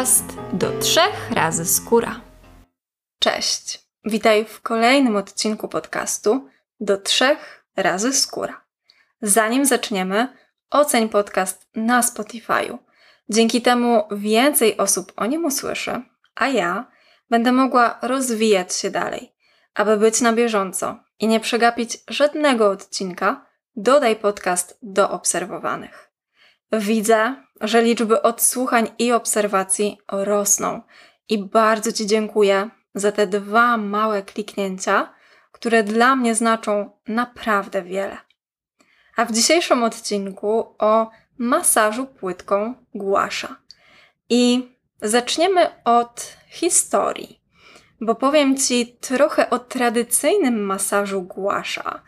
podcast do trzech razy skóra. Cześć, witaj w kolejnym odcinku podcastu do trzech razy skóra. Zanim zaczniemy, oceń podcast na Spotify'u. Dzięki temu więcej osób o nim usłyszy, a ja będę mogła rozwijać się dalej. Aby być na bieżąco i nie przegapić żadnego odcinka, dodaj podcast do obserwowanych. Widzę, że liczby odsłuchań i obserwacji rosną i bardzo Ci dziękuję za te dwa małe kliknięcia, które dla mnie znaczą naprawdę wiele. A w dzisiejszym odcinku o masażu płytką głasza. I zaczniemy od historii, bo powiem Ci trochę o tradycyjnym masażu głasza,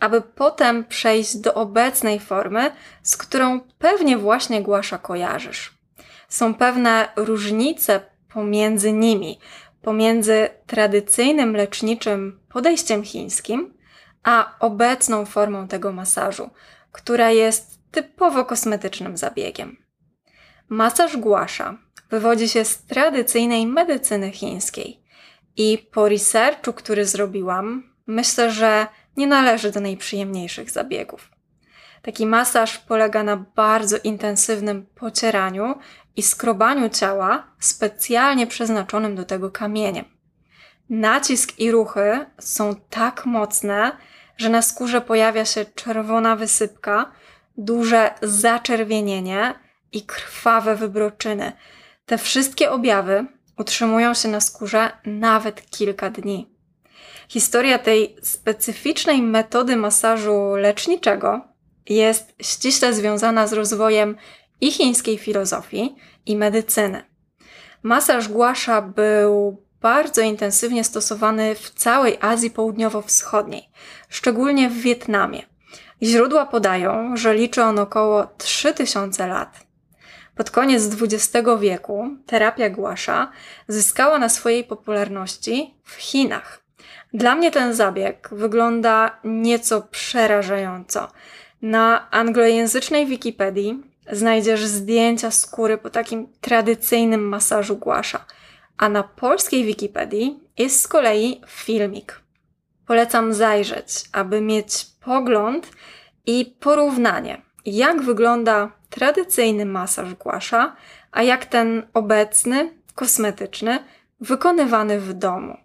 aby potem przejść do obecnej formy, z którą pewnie właśnie głasza kojarzysz. Są pewne różnice pomiędzy nimi, pomiędzy tradycyjnym leczniczym podejściem chińskim, a obecną formą tego masażu, która jest typowo kosmetycznym zabiegiem. Masaż głasza wywodzi się z tradycyjnej medycyny chińskiej i po researchu, który zrobiłam, myślę, że nie należy do najprzyjemniejszych zabiegów. Taki masaż polega na bardzo intensywnym pocieraniu i skrobaniu ciała specjalnie przeznaczonym do tego kamieniem. Nacisk i ruchy są tak mocne, że na skórze pojawia się czerwona wysypka, duże zaczerwienienie i krwawe wybroczyny. Te wszystkie objawy utrzymują się na skórze nawet kilka dni. Historia tej specyficznej metody masażu leczniczego jest ściśle związana z rozwojem i chińskiej filozofii, i medycyny. Masaż głasza był bardzo intensywnie stosowany w całej Azji Południowo-Wschodniej, szczególnie w Wietnamie. Źródła podają, że liczy on około 3000 lat. Pod koniec XX wieku terapia głasza zyskała na swojej popularności w Chinach. Dla mnie ten zabieg wygląda nieco przerażająco. Na anglojęzycznej Wikipedii znajdziesz zdjęcia skóry po takim tradycyjnym masażu głasza, a na polskiej Wikipedii jest z kolei filmik. Polecam zajrzeć, aby mieć pogląd i porównanie, jak wygląda tradycyjny masaż głasza, a jak ten obecny, kosmetyczny, wykonywany w domu.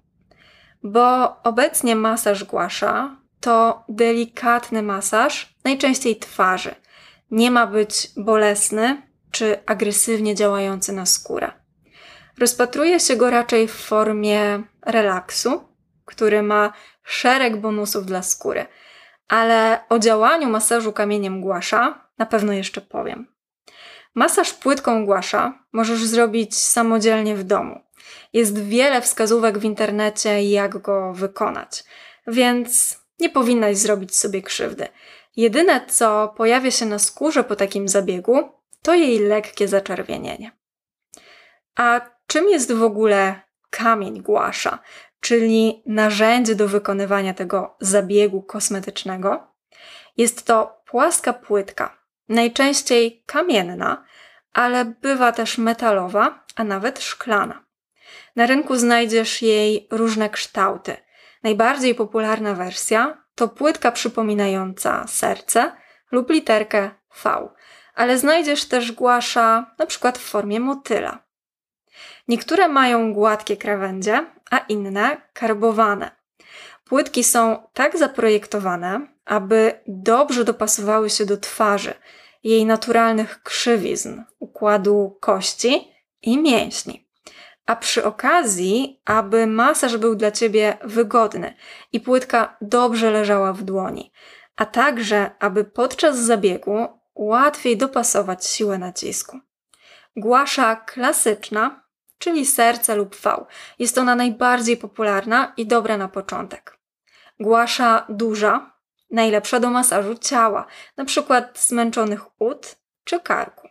Bo obecnie masaż głasza to delikatny masaż, najczęściej twarzy. Nie ma być bolesny czy agresywnie działający na skórę. Rozpatruje się go raczej w formie relaksu, który ma szereg bonusów dla skóry, ale o działaniu masażu kamieniem głasza na pewno jeszcze powiem. Masaż płytką głasza możesz zrobić samodzielnie w domu. Jest wiele wskazówek w internecie, jak go wykonać, więc nie powinnaś zrobić sobie krzywdy. Jedyne, co pojawia się na skórze po takim zabiegu, to jej lekkie zaczerwienienie. A czym jest w ogóle kamień głasza, czyli narzędzie do wykonywania tego zabiegu kosmetycznego? Jest to płaska płytka, najczęściej kamienna, ale bywa też metalowa, a nawet szklana. Na rynku znajdziesz jej różne kształty. Najbardziej popularna wersja to płytka przypominająca serce lub literkę V, ale znajdziesz też głasza przykład w formie motyla. Niektóre mają gładkie krawędzie, a inne karbowane. Płytki są tak zaprojektowane, aby dobrze dopasowały się do twarzy, jej naturalnych krzywizn, układu kości i mięśni. A przy okazji, aby masaż był dla ciebie wygodny i płytka dobrze leżała w dłoni, a także, aby podczas zabiegu łatwiej dopasować siłę nacisku. Głasza klasyczna, czyli serce lub V, jest ona najbardziej popularna i dobra na początek. Głasza duża, najlepsza do masażu ciała, przykład zmęczonych ud czy karku.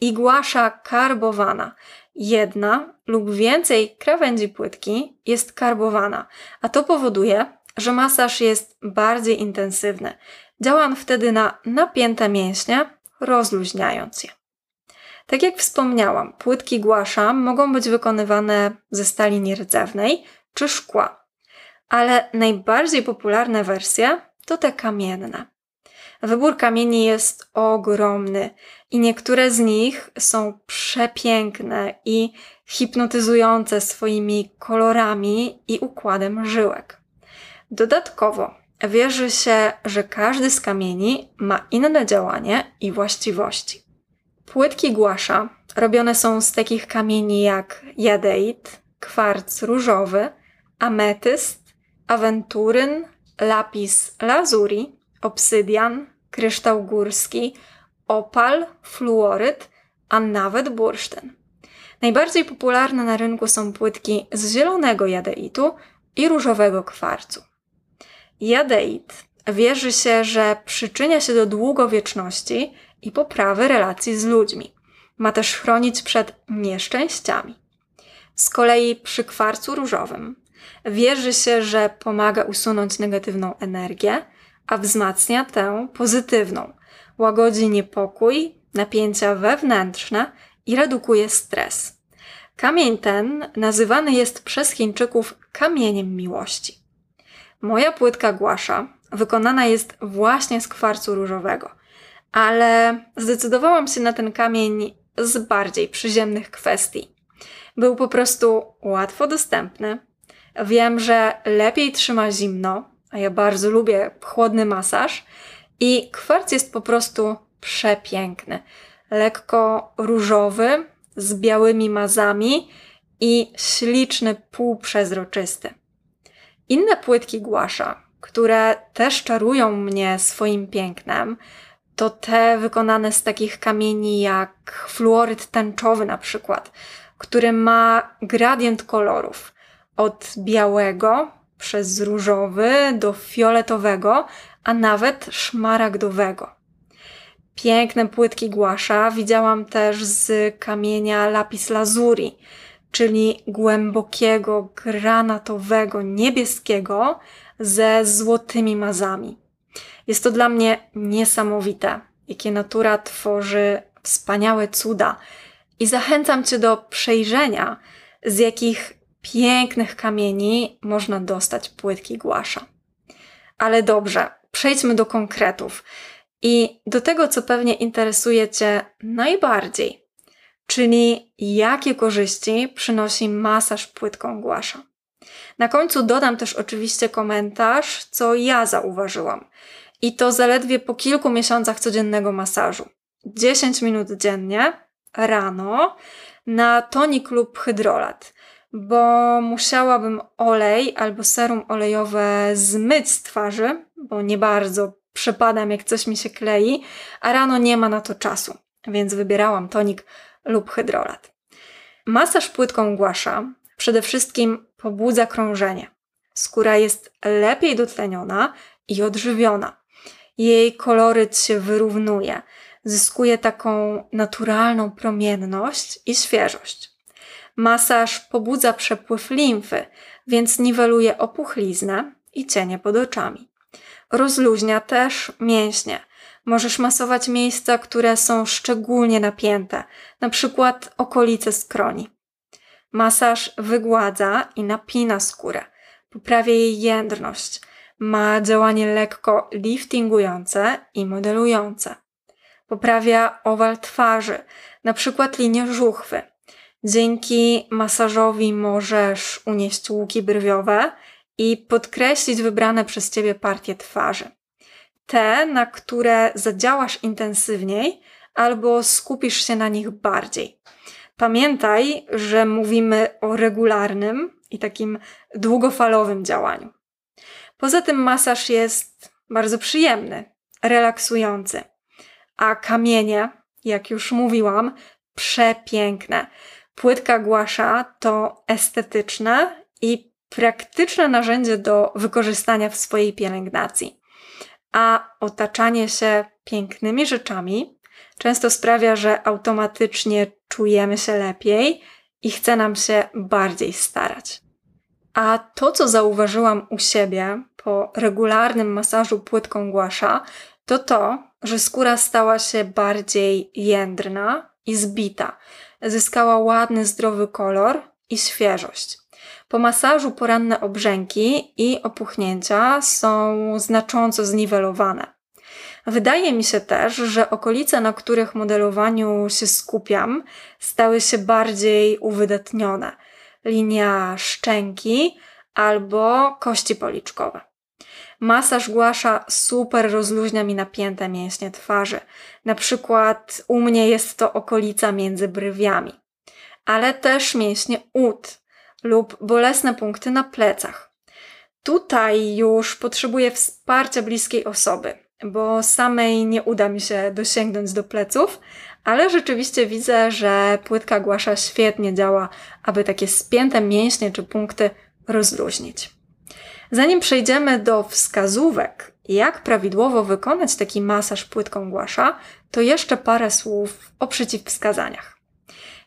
Igłasza karbowana. Jedna lub więcej krawędzi płytki jest karbowana, a to powoduje, że masaż jest bardziej intensywny. Działa on wtedy na napięte mięśnie, rozluźniając je. Tak jak wspomniałam, płytki głasza mogą być wykonywane ze stali nierdzewnej czy szkła, ale najbardziej popularne wersje to te kamienne. Wybór kamieni jest ogromny i niektóre z nich są przepiękne i hipnotyzujące swoimi kolorami i układem żyłek. Dodatkowo wierzy się, że każdy z kamieni ma inne działanie i właściwości. Płytki głasza robione są z takich kamieni jak jadeit, kwarc różowy, ametyst, awenturyn, lapis lazuri, obsydian, kryształ górski, opal, fluoryt, a nawet bursztyn. Najbardziej popularne na rynku są płytki z zielonego jadeitu i różowego kwarcu. Jadeit wierzy się, że przyczynia się do długowieczności i poprawy relacji z ludźmi. Ma też chronić przed nieszczęściami. Z kolei przy kwarcu różowym wierzy się, że pomaga usunąć negatywną energię, a wzmacnia tę pozytywną. Łagodzi niepokój, napięcia wewnętrzne i redukuje stres. Kamień ten nazywany jest przez Chińczyków kamieniem miłości. Moja płytka głasza wykonana jest właśnie z kwarcu różowego, ale zdecydowałam się na ten kamień z bardziej przyziemnych kwestii. Był po prostu łatwo dostępny. Wiem, że lepiej trzyma zimno, a ja bardzo lubię chłodny masaż i kwarc jest po prostu przepiękny. Lekko różowy, z białymi mazami i śliczny, półprzezroczysty. Inne płytki głasza, które też czarują mnie swoim pięknem, to te wykonane z takich kamieni jak fluoryt tęczowy na przykład, który ma gradient kolorów od białego przez różowy do fioletowego, a nawet szmaragdowego. Piękne płytki głasza widziałam też z kamienia lapis lazuri, czyli głębokiego, granatowego, niebieskiego ze złotymi mazami. Jest to dla mnie niesamowite, jakie natura tworzy wspaniałe cuda i zachęcam Cię do przejrzenia, z jakich pięknych kamieni można dostać płytki głasza. Ale dobrze, przejdźmy do konkretów i do tego, co pewnie interesuje Cię najbardziej, czyli jakie korzyści przynosi masaż płytką głasza. Na końcu dodam też oczywiście komentarz, co ja zauważyłam. I to zaledwie po kilku miesiącach codziennego masażu. 10 minut dziennie, rano, na tonik lub hydrolat, bo musiałabym olej albo serum olejowe zmyć z twarzy, bo nie bardzo przepadam, jak coś mi się klei, a rano nie ma na to czasu, więc wybierałam tonik lub hydrolat. Masaż płytką głasza przede wszystkim pobudza krążenie. Skóra jest lepiej dotleniona i odżywiona. Jej koloryt się wyrównuje, zyskuje taką naturalną promienność i świeżość. Masaż pobudza przepływ limfy, więc niweluje opuchliznę i cienie pod oczami. Rozluźnia też mięśnie. Możesz masować miejsca, które są szczególnie napięte, na przykład okolice skroni. Masaż wygładza i napina skórę, poprawia jej jędrność, ma działanie lekko liftingujące i modelujące. Poprawia owal twarzy, na przykład linię żuchwy. Dzięki masażowi możesz unieść łuki brwiowe i podkreślić wybrane przez Ciebie partie twarzy. Te, na które zadziałasz intensywniej albo skupisz się na nich bardziej. Pamiętaj, że mówimy o regularnym i takim długofalowym działaniu. Poza tym masaż jest bardzo przyjemny, relaksujący, a kamienie, jak już mówiłam, przepiękne. Płytka głasza to estetyczne i praktyczne narzędzie do wykorzystania w swojej pielęgnacji. A otaczanie się pięknymi rzeczami często sprawia, że automatycznie czujemy się lepiej i chce nam się bardziej starać. A to, co zauważyłam u siebie po regularnym masażu płytką głasza, to to, że skóra stała się bardziej jędrna i zbita. Zyskała ładny, zdrowy kolor i świeżość. Po masażu poranne obrzęki i opuchnięcia są znacząco zniwelowane. Wydaje mi się też, że okolice, na których modelowaniu się skupiam, stały się bardziej uwydatnione. Linia szczęki albo kości policzkowe. Masaż głasza super rozluźnia mi napięte mięśnie twarzy. Na przykład u mnie jest to okolica między brwiami, ale też mięśnie ud lub bolesne punkty na plecach. Tutaj już potrzebuję wsparcia bliskiej osoby, bo samej nie uda mi się dosięgnąć do pleców, ale rzeczywiście widzę, że płytka głasza świetnie działa, aby takie spięte mięśnie czy punkty rozluźnić. Zanim przejdziemy do wskazówek, jak prawidłowo wykonać taki masaż płytką głasza, to jeszcze parę słów o przeciwwskazaniach.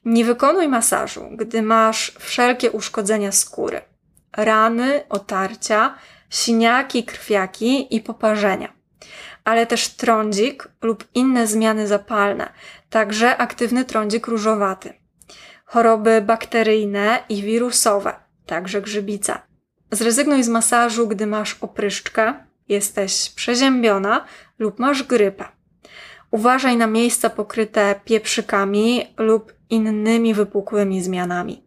Nie wykonuj masażu, gdy masz wszelkie uszkodzenia skóry, rany, otarcia, siniaki, krwiaki i poparzenia, ale też trądzik lub inne zmiany zapalne, także aktywny trądzik różowaty, choroby bakteryjne i wirusowe, także grzybica. Zrezygnuj z masażu, gdy masz opryszczkę, jesteś przeziębiona lub masz grypę. Uważaj na miejsca pokryte pieprzykami lub innymi wypukłymi zmianami.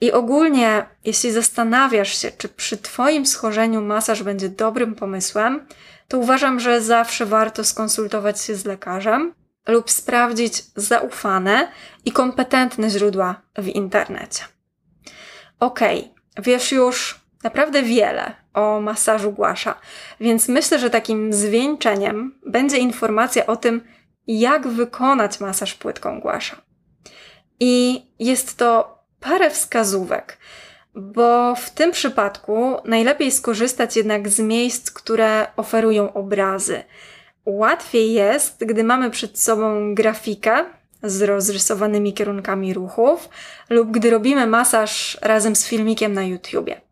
I ogólnie, jeśli zastanawiasz się, czy przy Twoim schorzeniu masaż będzie dobrym pomysłem, to uważam, że zawsze warto skonsultować się z lekarzem lub sprawdzić zaufane i kompetentne źródła w internecie. Ok, wiesz już naprawdę wiele o masażu głasza, więc myślę, że takim zwieńczeniem będzie informacja o tym, jak wykonać masaż płytką głasza. I jest to parę wskazówek, bo w tym przypadku najlepiej skorzystać jednak z miejsc, które oferują obrazy. Łatwiej jest, gdy mamy przed sobą grafikę z rozrysowanymi kierunkami ruchów lub gdy robimy masaż razem z filmikiem na YouTubie.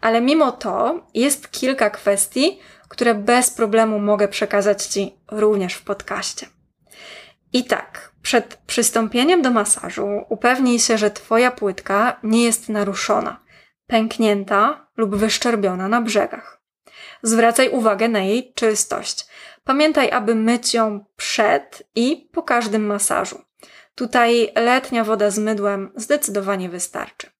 Ale mimo to jest kilka kwestii, które bez problemu mogę przekazać Ci również w podcaście. I tak, przed przystąpieniem do masażu upewnij się, że Twoja płytka nie jest naruszona, pęknięta lub wyszczerbiona na brzegach. Zwracaj uwagę na jej czystość. Pamiętaj, aby myć ją przed i po każdym masażu. Tutaj letnia woda z mydłem zdecydowanie wystarczy.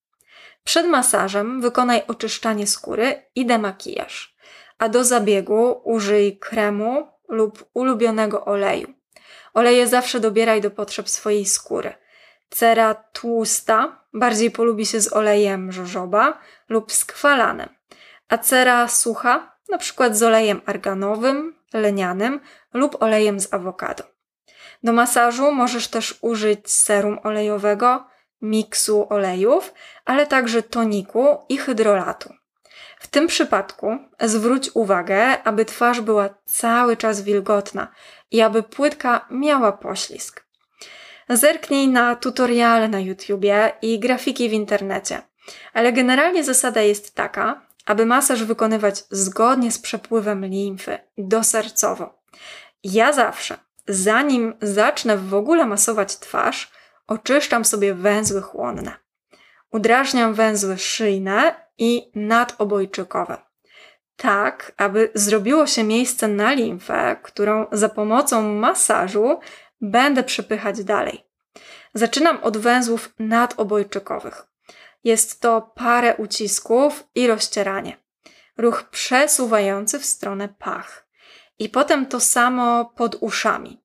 Przed masażem wykonaj oczyszczanie skóry i demakijaż, a do zabiegu użyj kremu lub ulubionego oleju. Oleje zawsze dobieraj do potrzeb swojej skóry. Cera tłusta bardziej polubi się z olejem żożoba lub skwalanem, a cera sucha na przykład z olejem arganowym, lenianym lub olejem z awokado. Do masażu możesz też użyć serum olejowego, miksu olejów, ale także toniku i hydrolatu. W tym przypadku zwróć uwagę, aby twarz była cały czas wilgotna i aby płytka miała poślizg. Zerknij na tutoriale na YouTubie i grafiki w internecie, ale generalnie zasada jest taka, aby masaż wykonywać zgodnie z przepływem limfy, dosercowo. Ja zawsze, zanim zacznę w ogóle masować twarz, oczyszczam sobie węzły chłonne. Udrażniam węzły szyjne i nadobojczykowe. Tak, aby zrobiło się miejsce na limfę, którą za pomocą masażu będę przepychać dalej. Zaczynam od węzłów nadobojczykowych. Jest to parę ucisków i rozcieranie. Ruch przesuwający w stronę pach. I potem to samo pod uszami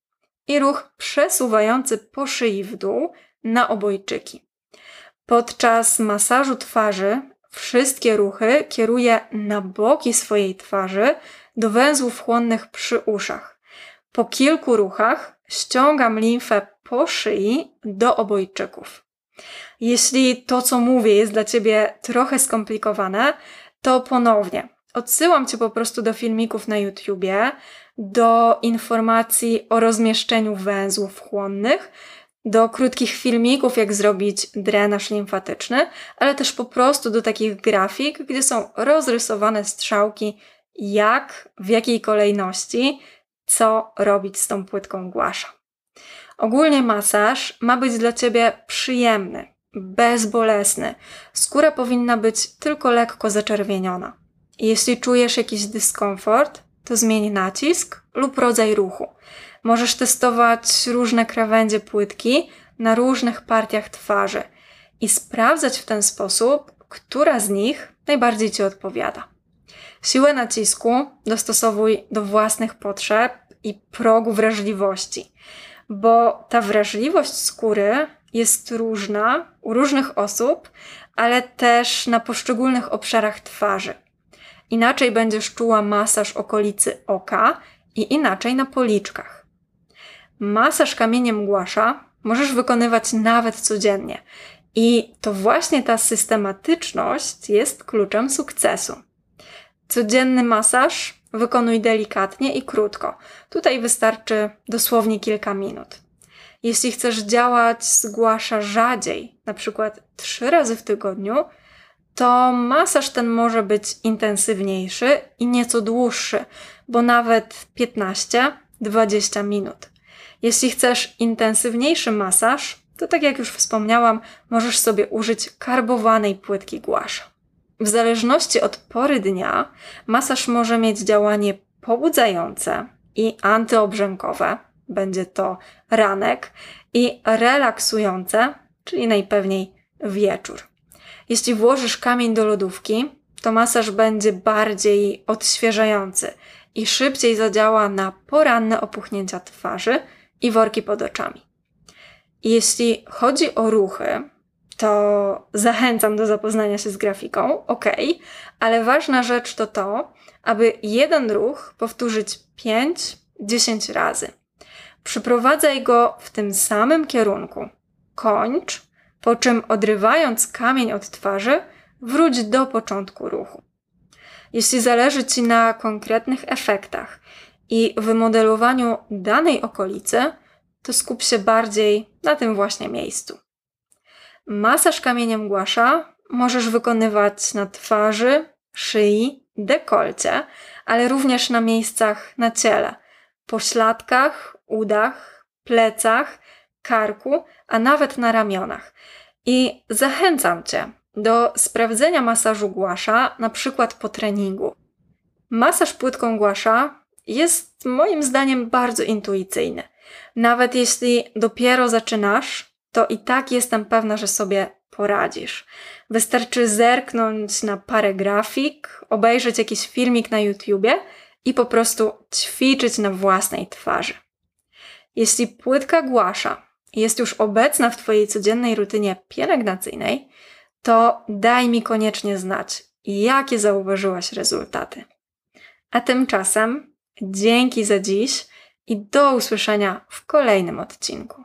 i ruch przesuwający po szyi w dół na obojczyki. Podczas masażu twarzy wszystkie ruchy kieruję na boki swojej twarzy do węzłów chłonnych przy uszach. Po kilku ruchach ściągam limfę po szyi do obojczyków. Jeśli to, co mówię, jest dla Ciebie trochę skomplikowane, to ponownie odsyłam Cię po prostu do filmików na YouTubie, do informacji o rozmieszczeniu węzłów chłonnych, do krótkich filmików, jak zrobić drenaż limfatyczny, ale też po prostu do takich grafik, gdzie są rozrysowane strzałki, jak, w jakiej kolejności, co robić z tą płytką głasza. Ogólnie masaż ma być dla Ciebie przyjemny, bezbolesny. Skóra powinna być tylko lekko zaczerwieniona. Jeśli czujesz jakiś dyskomfort, to zmień nacisk lub rodzaj ruchu. Możesz testować różne krawędzie płytki na różnych partiach twarzy i sprawdzać w ten sposób, która z nich najbardziej Ci odpowiada. Siłę nacisku dostosowuj do własnych potrzeb i progu wrażliwości, bo ta wrażliwość skóry jest różna u różnych osób, ale też na poszczególnych obszarach twarzy. Inaczej będziesz czuła masaż okolicy oka i inaczej na policzkach. Masaż kamieniem głasza możesz wykonywać nawet codziennie. I to właśnie ta systematyczność jest kluczem sukcesu. Codzienny masaż wykonuj delikatnie i krótko. Tutaj wystarczy dosłownie kilka minut. Jeśli chcesz działać zgłasza rzadziej, na przykład trzy razy w tygodniu, to masaż ten może być intensywniejszy i nieco dłuższy, bo nawet 15-20 minut. Jeśli chcesz intensywniejszy masaż, to tak jak już wspomniałam, możesz sobie użyć karbowanej płytki głasza. W zależności od pory dnia, masaż może mieć działanie pobudzające i antyobrzękowe, będzie to ranek, i relaksujące, czyli najpewniej wieczór. Jeśli włożysz kamień do lodówki, to masaż będzie bardziej odświeżający i szybciej zadziała na poranne opuchnięcia twarzy i worki pod oczami. Jeśli chodzi o ruchy, to zachęcam do zapoznania się z grafiką, ok, ale ważna rzecz to to, aby jeden ruch powtórzyć 5-10 razy. Przyprowadzaj go w tym samym kierunku. Kończ, po czym odrywając kamień od twarzy, wróć do początku ruchu. Jeśli zależy Ci na konkretnych efektach i wymodelowaniu danej okolicy, to skup się bardziej na tym właśnie miejscu. Masaż kamieniem głasza możesz wykonywać na twarzy, szyi, dekolcie, ale również na miejscach na ciele, pośladkach, udach, plecach, karku, a nawet na ramionach. I zachęcam Cię do sprawdzenia masażu głasza, na przykład po treningu. Masaż płytką głasza jest moim zdaniem bardzo intuicyjny. Nawet jeśli dopiero zaczynasz, to i tak jestem pewna, że sobie poradzisz. Wystarczy zerknąć na parę grafik, obejrzeć jakiś filmik na YouTubie i po prostu ćwiczyć na własnej twarzy. Jeśli płytka głasza jest już obecna w Twojej codziennej rutynie pielęgnacyjnej, to daj mi koniecznie znać, jakie zauważyłaś rezultaty. A tymczasem dzięki za dziś i do usłyszenia w kolejnym odcinku.